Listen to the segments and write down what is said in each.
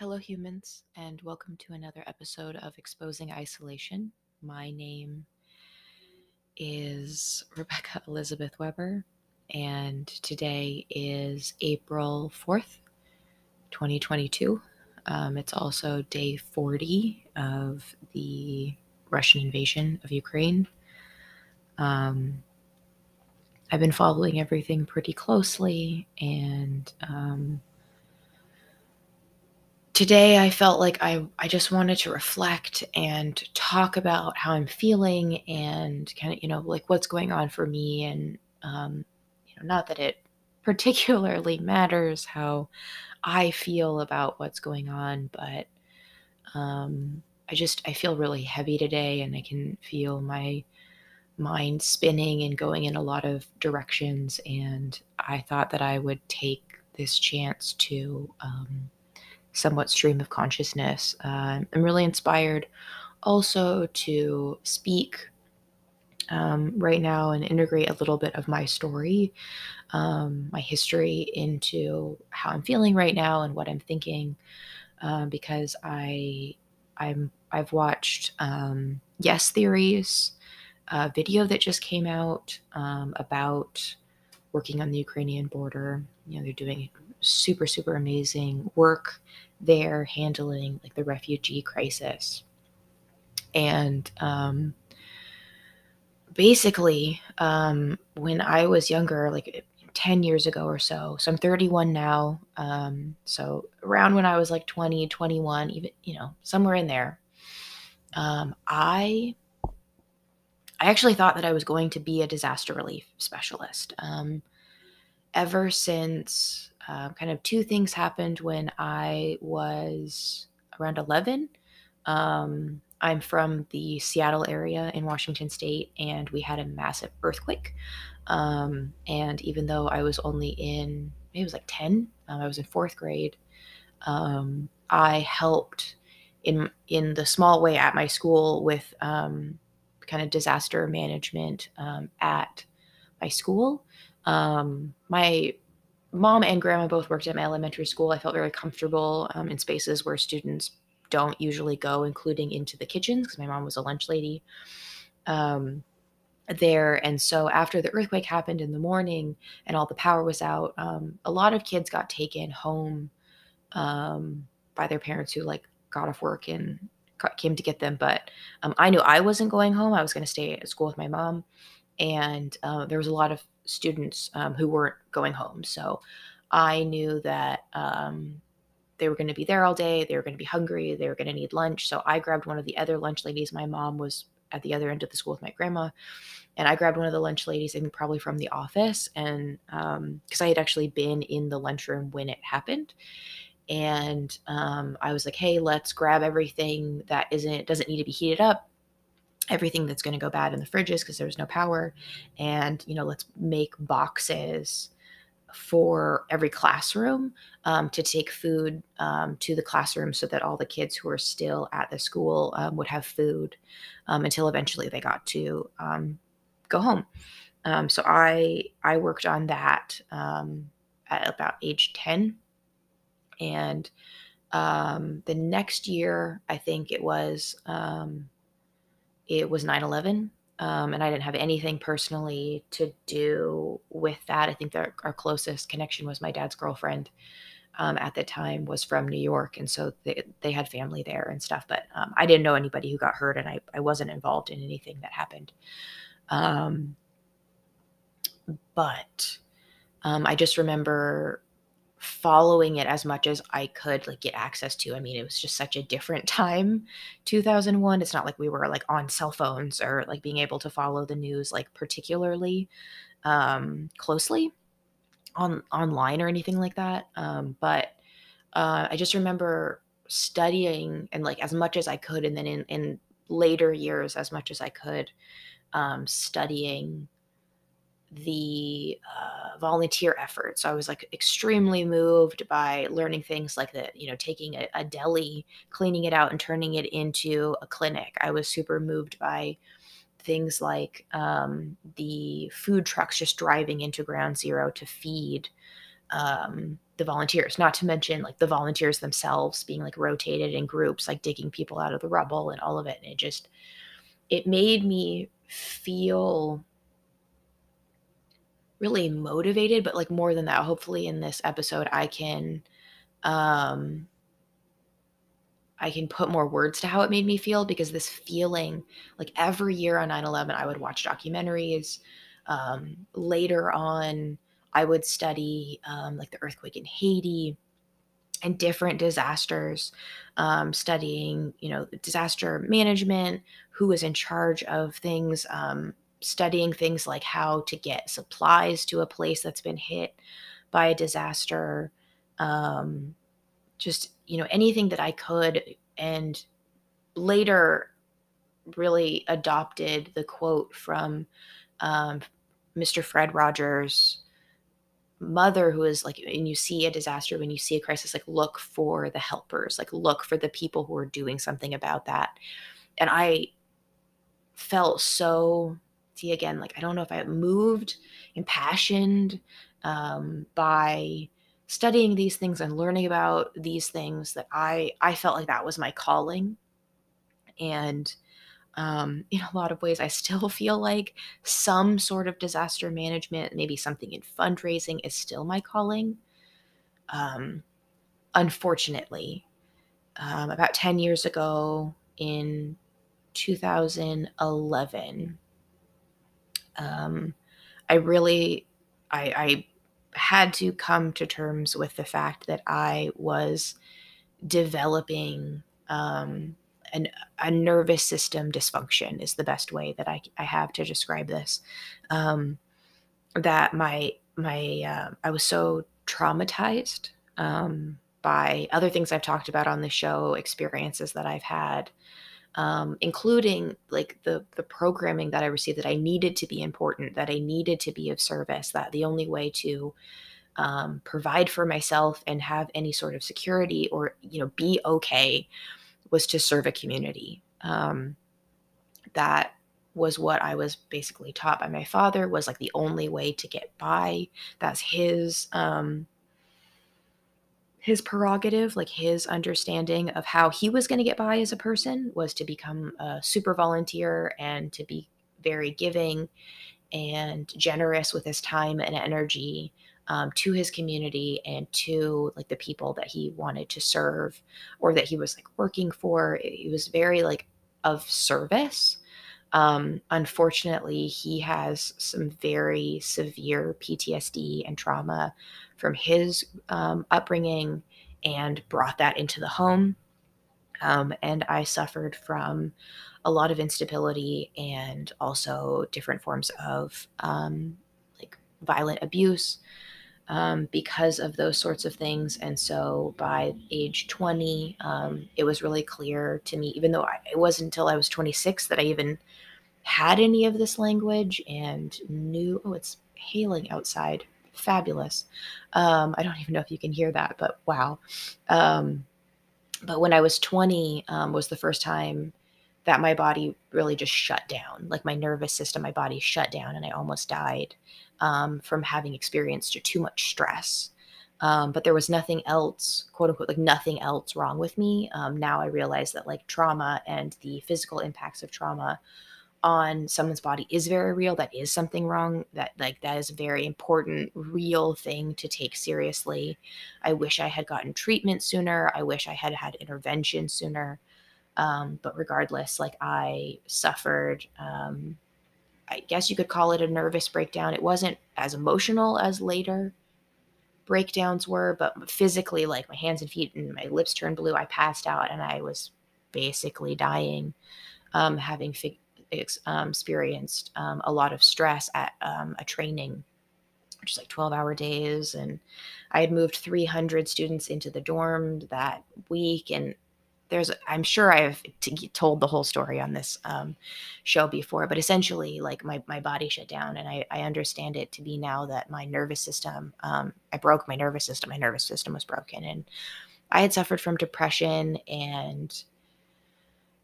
Hello, humans, and welcome to another episode of Exposing Isolation. My name is Rebecca Elizabeth Weber, and today is April 4th, 2022. Um, it's also day 40 of the Russian invasion of Ukraine. Um, I've been following everything pretty closely, and um, today I felt like I, I just wanted to reflect and talk about how I'm feeling and kind of, you know, like what's going on for me. And, um, you know, not that it particularly matters how I feel about what's going on, but um, I just, I feel really heavy today and I can feel my mind spinning and going in a lot of directions. And I thought that I would take this chance to, um, somewhat stream of consciousness. Uh, I'm really inspired also to speak um, right now and integrate a little bit of my story, um, my history into how I'm feeling right now and what I'm thinking, um, because I I'm I've watched um, Yes Theory's, a video that just came out um, about working on the Ukrainian border. You know, they're doing super super amazing work there handling like the refugee crisis. And um, basically um, when i was younger like 10 years ago or so so i'm 31 now um, so around when i was like 20 21 even you know somewhere in there um, i i actually thought that i was going to be a disaster relief specialist. Um, ever since um, kind of two things happened when I was around 11. Um, I'm from the Seattle area in Washington state, and we had a massive earthquake. Um, and even though I was only in, maybe it was like 10, um, I was in fourth grade, um, I helped in in the small way at my school with um, kind of disaster management at my school. my mom and grandma both worked at my elementary school. I felt very comfortable um, in spaces where students don't usually go, including into the kitchens, because my mom was a lunch lady um, there. And so after the earthquake happened in the morning and all the power was out, um, a lot of kids got taken home um, by their parents who like got off work and came to get them. But um, I knew I wasn't going home. I was going to stay at school with my mom. And uh, there was a lot of students um, who weren't going home. So I knew that um, they were going to be there all day. They were going to be hungry. They were going to need lunch. So I grabbed one of the other lunch ladies. My mom was at the other end of the school with my grandma. And I grabbed one of the lunch ladies, I think probably from the office. And because um, I had actually been in the lunchroom when it happened. And um, I was like, hey, let's grab everything that isn't, doesn't need to be heated up everything that's going to go bad in the fridges because there's no power. And you know let's make boxes for every classroom um, to take food um, to the classroom so that all the kids who are still at the school um, would have food um, until eventually they got to um, go home. Um, so i i worked on that at about age 10 and the next year i think it was it was 9 11. Um, and I didn't have anything personally to do with that. I think that our closest connection was my dad's girlfriend um, at the time was from New York, and so they, they had family there and stuff. But um, I didn't know anybody who got hurt, and I, I wasn't involved in anything that happened. Um, but um, I just remember following it as much as I could like get access to. I mean, it was just such a different time, 2001. It's not like we were like on cell phones or like being able to follow the news like particularly um closely on online or anything like that. Um but uh I just remember studying and like as much as I could and then in in later years as much as I could um studying the uh, volunteer effort. So I was like extremely moved by learning things like that, you know, taking a, a, deli, cleaning it out, and turning it into a clinic. I was super moved by things like um, the food trucks just driving into Ground Zero to feed um, the volunteers, not to mention like the volunteers themselves being like rotated in groups, like digging people out of the rubble and all of it. And it just, it made me feel really motivated, but like more than that, hopefully in this episode, I can, um, I can put more words to how it made me feel because this feeling, like every year on 9 11, I would watch documentaries. Um, later on, I would study um, like the earthquake in Haiti and different disasters, um, studying, you know, disaster management, who was in charge of things, um, studying things like how to get supplies to a place that's been hit by a disaster, um, just, you know, anything that I could. And later, really adopted the quote from um, Mr. Fred Rogers mother who is like when you see a disaster when you see a crisis like look for the helpers like look for the people who are doing something about that and i felt so again like i don't know if i moved impassioned um, by studying these things and learning about these things that i i felt like that was my calling and um, in a lot of ways, I still feel like some sort of disaster management, maybe something in fundraising, is still my calling. Um, unfortunately, um, about 10 years ago in 2011, um, I really, I, I had to come to terms with the fact that I was developing um, an, a nervous system dysfunction is the best way that I, I have to describe this. Um, that my my uh, I was so traumatized um, by other things I've talked about on the show, experiences that I've had, um, including like the the programming that I received that I needed to be important, that I needed to be of service, that the only way to um, provide for myself and have any sort of security or you know be okay was to serve a community. Um, that was what I was basically taught by my father was like the only way to get by. That's his um his prerogative, like his understanding of how he was going to get by as a person was to become a super volunteer and to be very giving and generous with his time and energy um, to his community and to like the people that he wanted to serve or that he was like working for. He was very like of service. Um, unfortunately, he has some very severe PTSD and trauma from his um, upbringing and brought that into the home. Um, and I suffered from a lot of instability and also different forms of um, like violent abuse um, because of those sorts of things. And so by age 20, um, it was really clear to me, even though I, it wasn't until I was 26 that I even had any of this language and knew, oh, it's hailing outside. Fabulous. Um, I don't even know if you can hear that, but wow. Um, but when I was 20 um, was the first time that my body really just shut down. Like my nervous system, my body shut down, and I almost died um, from having experienced too much stress. Um, but there was nothing else, quote unquote, like nothing else wrong with me. Um, now I realize that like trauma and the physical impacts of trauma on someone's body is very real. That is something wrong. That like that is a very important, real thing to take seriously. I wish I had gotten treatment sooner. I wish I had had intervention sooner. Um, but regardless, like I suffered um, I guess you could call it a nervous breakdown. It wasn't as emotional as later breakdowns were, but physically, like my hands and feet and my lips turned blue. I passed out and I was basically dying, um, having um, experienced um, a lot of stress at um, a training, which is like 12 hour days. And I had moved 300 students into the dorm that week. And there's i'm sure i've t- told the whole story on this um, show before but essentially like my, my body shut down and I, I understand it to be now that my nervous system um, i broke my nervous system my nervous system was broken and i had suffered from depression and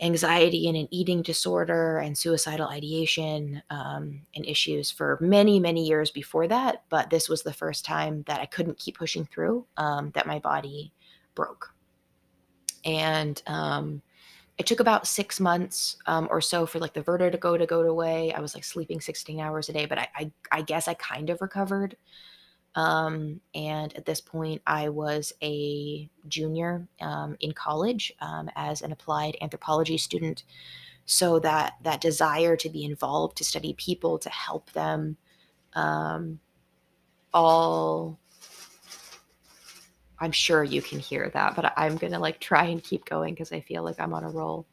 anxiety and an eating disorder and suicidal ideation um, and issues for many, many years before that. But this was the first time that I couldn't keep pushing through, um, that my body broke. And um, it took about six months um, or so for like the vertigo to go to go away. I was like sleeping 16 hours a day, but I, I, I guess I kind of recovered. Um, and at this point, I was a junior um, in college um, as an applied anthropology student. So that that desire to be involved, to study people, to help them, um, all. I'm sure you can hear that, but I'm gonna like try and keep going because I feel like I'm on a roll.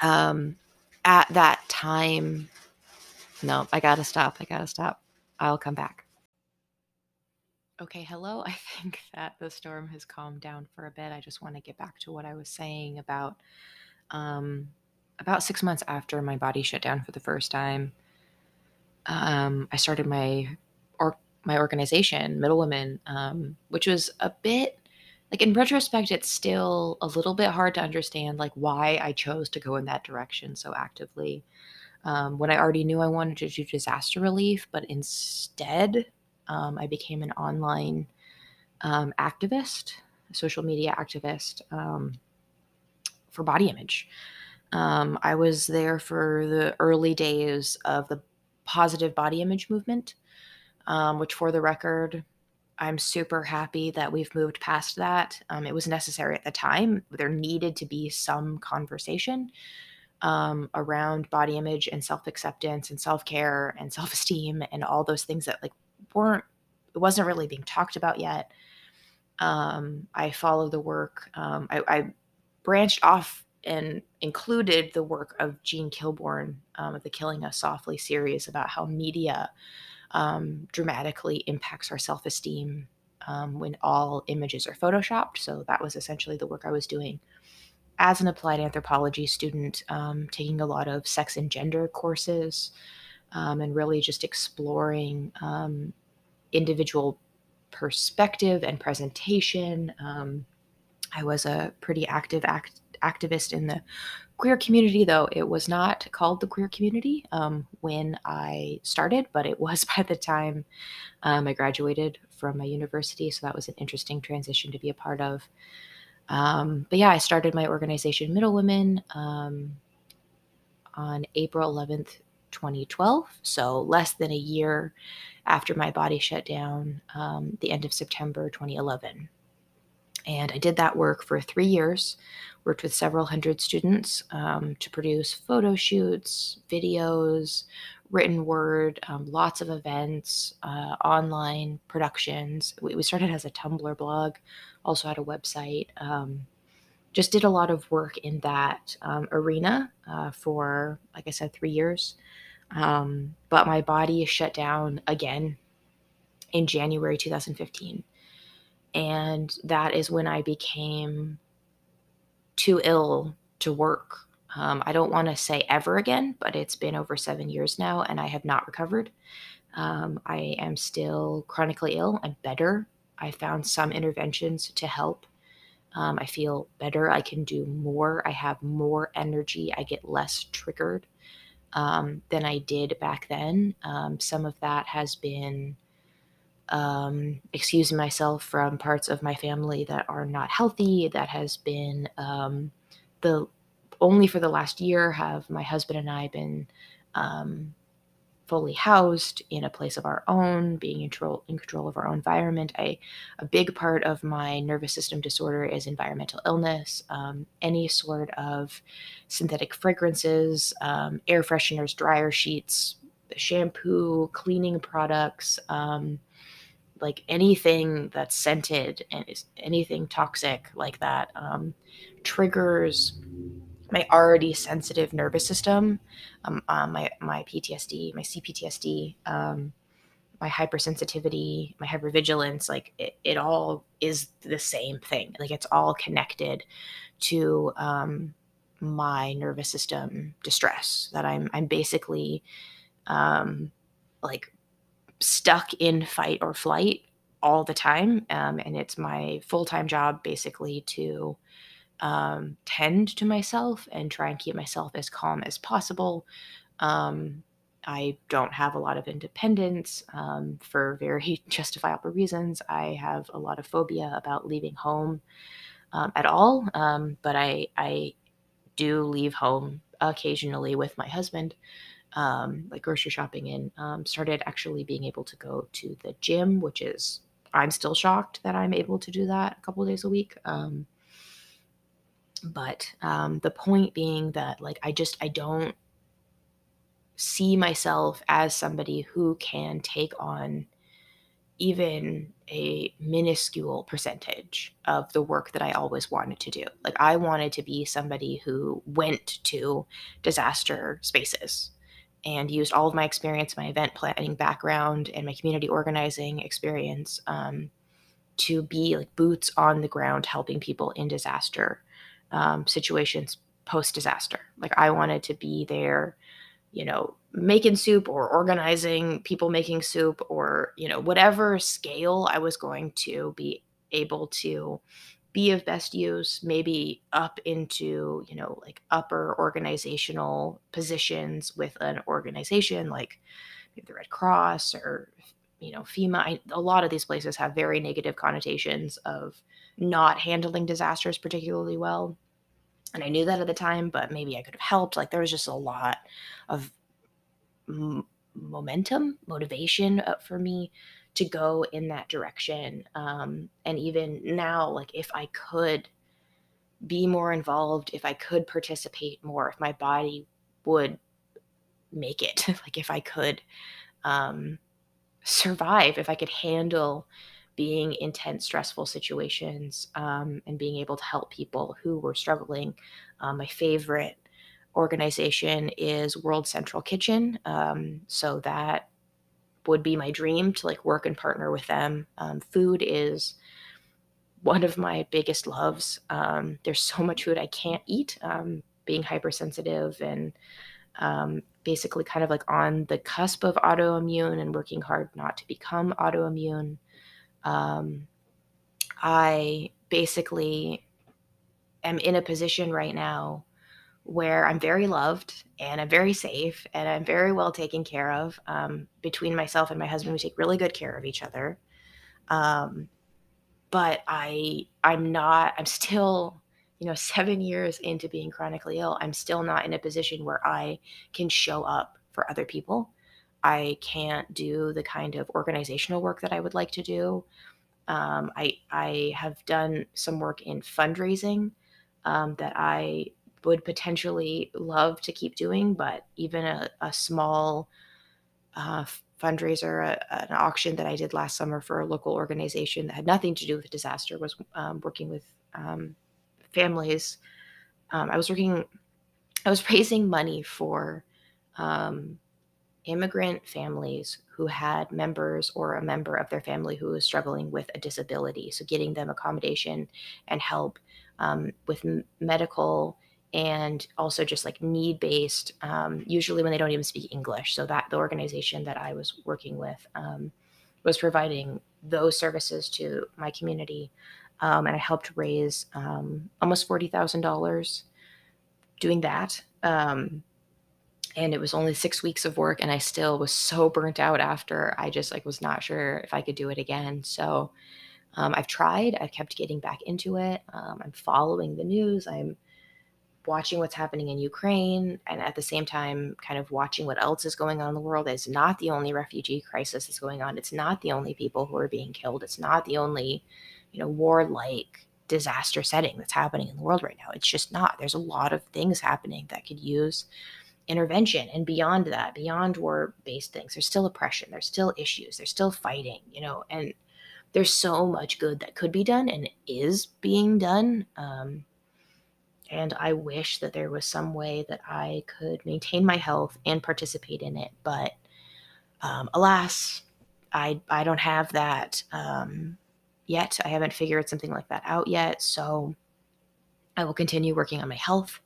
Um, at that time, no, I gotta stop. I gotta stop. I'll come back. Okay, hello. I think that the storm has calmed down for a bit. I just want to get back to what I was saying about um, about six months after my body shut down for the first time. Um, I started my my organization, Middle Women, um, which was a bit like in retrospect, it's still a little bit hard to understand like why I chose to go in that direction so actively. Um, when I already knew I wanted to do disaster relief, but instead um, I became an online um, activist, social media activist um, for body image. Um, I was there for the early days of the positive body image movement, um, which, for the record, I'm super happy that we've moved past that. Um, it was necessary at the time. There needed to be some conversation um, around body image and self acceptance and self care and self esteem and all those things that like weren't it wasn't really being talked about yet. Um, I followed the work. Um, I, I, branched off and included the work of Jean Kilbourne um, of the Killing Us Softly series about how media um, dramatically impacts our self esteem um, when all images are photoshopped. So that was essentially the work I was doing as an applied anthropology student, um, taking a lot of sex and gender courses. Um, and really just exploring um, individual perspective and presentation. Um, I was a pretty active act- activist in the queer community, though it was not called the queer community um, when I started, but it was by the time um, I graduated from my university. So that was an interesting transition to be a part of. Um, but yeah, I started my organization, Middle Women, um, on April 11th, 2012. So less than a year after my body shut down, um, the end of September 2011. And I did that work for three years, worked with several hundred students um, to produce photo shoots, videos, written word, um, lots of events, uh, online productions. We, we, started as a Tumblr blog, also had a website. Um, just did a lot of work in that um, arena uh, for, like I said, three years. Um, but my body shut down again in January 2015. And that is when I became too ill to work. Um, I don't want to say ever again, but it's been over seven years now and I have not recovered. Um, I am still chronically ill. I'm better. I found some interventions to help. Um, I feel better. I can do more. I have more energy. I get less triggered um, than I did back then. Um, some of that has been um, excusing myself from parts of my family that are not healthy. That has been um, the only for the last year have my husband and I been um, fully housed in a place of our own, being in control, in control of our own environment. I, a big part of my nervous system disorder is environmental illness. Um, any sort of synthetic fragrances, um, air fresheners, dryer sheets, shampoo, cleaning products, um, like anything that's scented and is anything toxic like that um, triggers my already sensitive nervous system, um, uh, my my PTSD, my CPTSD, um, my hypersensitivity, my hypervigilance, like it, it all is the same thing. Like it's all connected to um, my nervous system distress. That I'm I'm basically um, like stuck in fight or flight all the time, um, and it's my full time job basically to um, tend to myself and try and keep myself as calm as possible. Um, I don't have a lot of independence um, for very justifiable reasons. I have a lot of phobia about leaving home um, at all, um, but I I do leave home occasionally with my husband, um, like grocery shopping, and um, started actually being able to go to the gym, which is I'm still shocked that I'm able to do that a couple days a week. Um, but um, the point being that like I just I don't see myself as somebody who can take on even a minuscule percentage of the work that I always wanted to do. Like I wanted to be somebody who went to disaster spaces and used all of my experience, my event planning background, and my community organizing experience um, to be like boots on the ground, helping people in disaster um, situations post disaster. Like I wanted to be there, you know, making soup or organizing people making soup or, you know, whatever scale I was going to be able to be of best use, maybe up into, you know, like upper organizational positions with an organization like the Red Cross or, you know, FEMA. I, a lot of these places have very negative connotations of not handling disasters particularly well. And I knew that at the time, but maybe I could have helped. Like there was just a lot of m- momentum, motivation uh, for me to go in that direction. Um, and even now, like if I could be more involved, if I could participate more, if my body would make it, like if I could um, survive, if I could handle being in tense, stressful situations um, and being able to help people who were struggling. Um, my favorite organization is World Central Kitchen. Um, so that would be my dream to like work and partner with them. Um, food is one of my biggest loves. Um, there's so much food I can't eat, um, being hypersensitive and um, basically kind of like on the cusp of autoimmune and working hard not to become autoimmune. Um, I basically am in a position right now where I'm very loved and I'm very safe and I'm very well taken care of. Um, between myself and my husband, we take really good care of each other. Um, but I, I'm not. I'm still, you know, seven years into being chronically ill. I'm still not in a position where I can show up for other people. I can't do the kind of organizational work that I would like to do. Um, I I have done some work in fundraising um, that I would potentially love to keep doing, but even a, a small uh, fundraiser, a, an auction that I did last summer for a local organization that had nothing to do with disaster was um, working with um, families. Um, I was working, I was raising money for um, immigrant families who had members or a member of their family who was struggling with a disability. So getting them accommodation and help um, with m- medical and also just like need based um, usually when they don't even speak english. So that the organization that i was working with um, was providing those services to my community um, and i helped raise um, almost $40000 doing that um, and it was only six weeks of work and i still was so burnt out after. I just like was not sure if i could do it again. So um, i've tried i've kept getting back into it. I'm following the news. I'm watching what's happening in Ukraine and at the same time kind of watching what else is going on in the world. It's not the only refugee crisis that's going on. It's not the only people who are being killed. It's not the only, you know, war-like disaster setting that's happening in the world right now. It's just not. There's a lot of things happening that could use intervention and beyond that, beyond war-based things. There's still oppression, there's still issues, there's still fighting, you know, and there's so much good that could be done and is being done. Um, and I wish that there was some way that I could maintain my health and participate in it. But um, alas, I I don't have that um, yet. I haven't figured something like that out yet. So I will continue working on my health.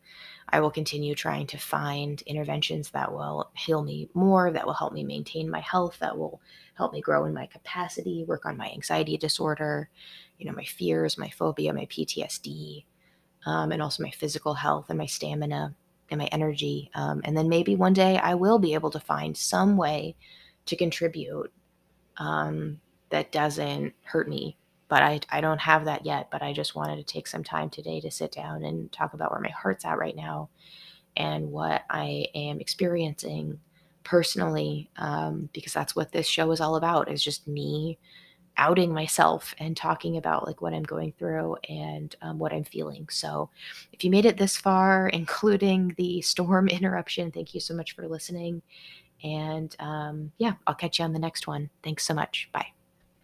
I will continue trying to find interventions that will heal me more, that will help me maintain my health, that will help me grow in my capacity, work on my anxiety disorder, you know, my fears, my phobia, my PTSD, um, and also my physical health and my stamina and my energy. Um, and then maybe one day I will be able to find some way to contribute um, that doesn't hurt me. But I, I don't have that yet. But I just wanted to take some time today to sit down and talk about where my heart's at right now and what I am experiencing personally, um, because that's what this show is all about is just me outing myself and talking about like what I'm going through and um, what I'm feeling. So, if you made it this far, including the storm interruption, thank you so much for listening. And um, yeah, I'll catch you on the next one. Thanks so much. Bye.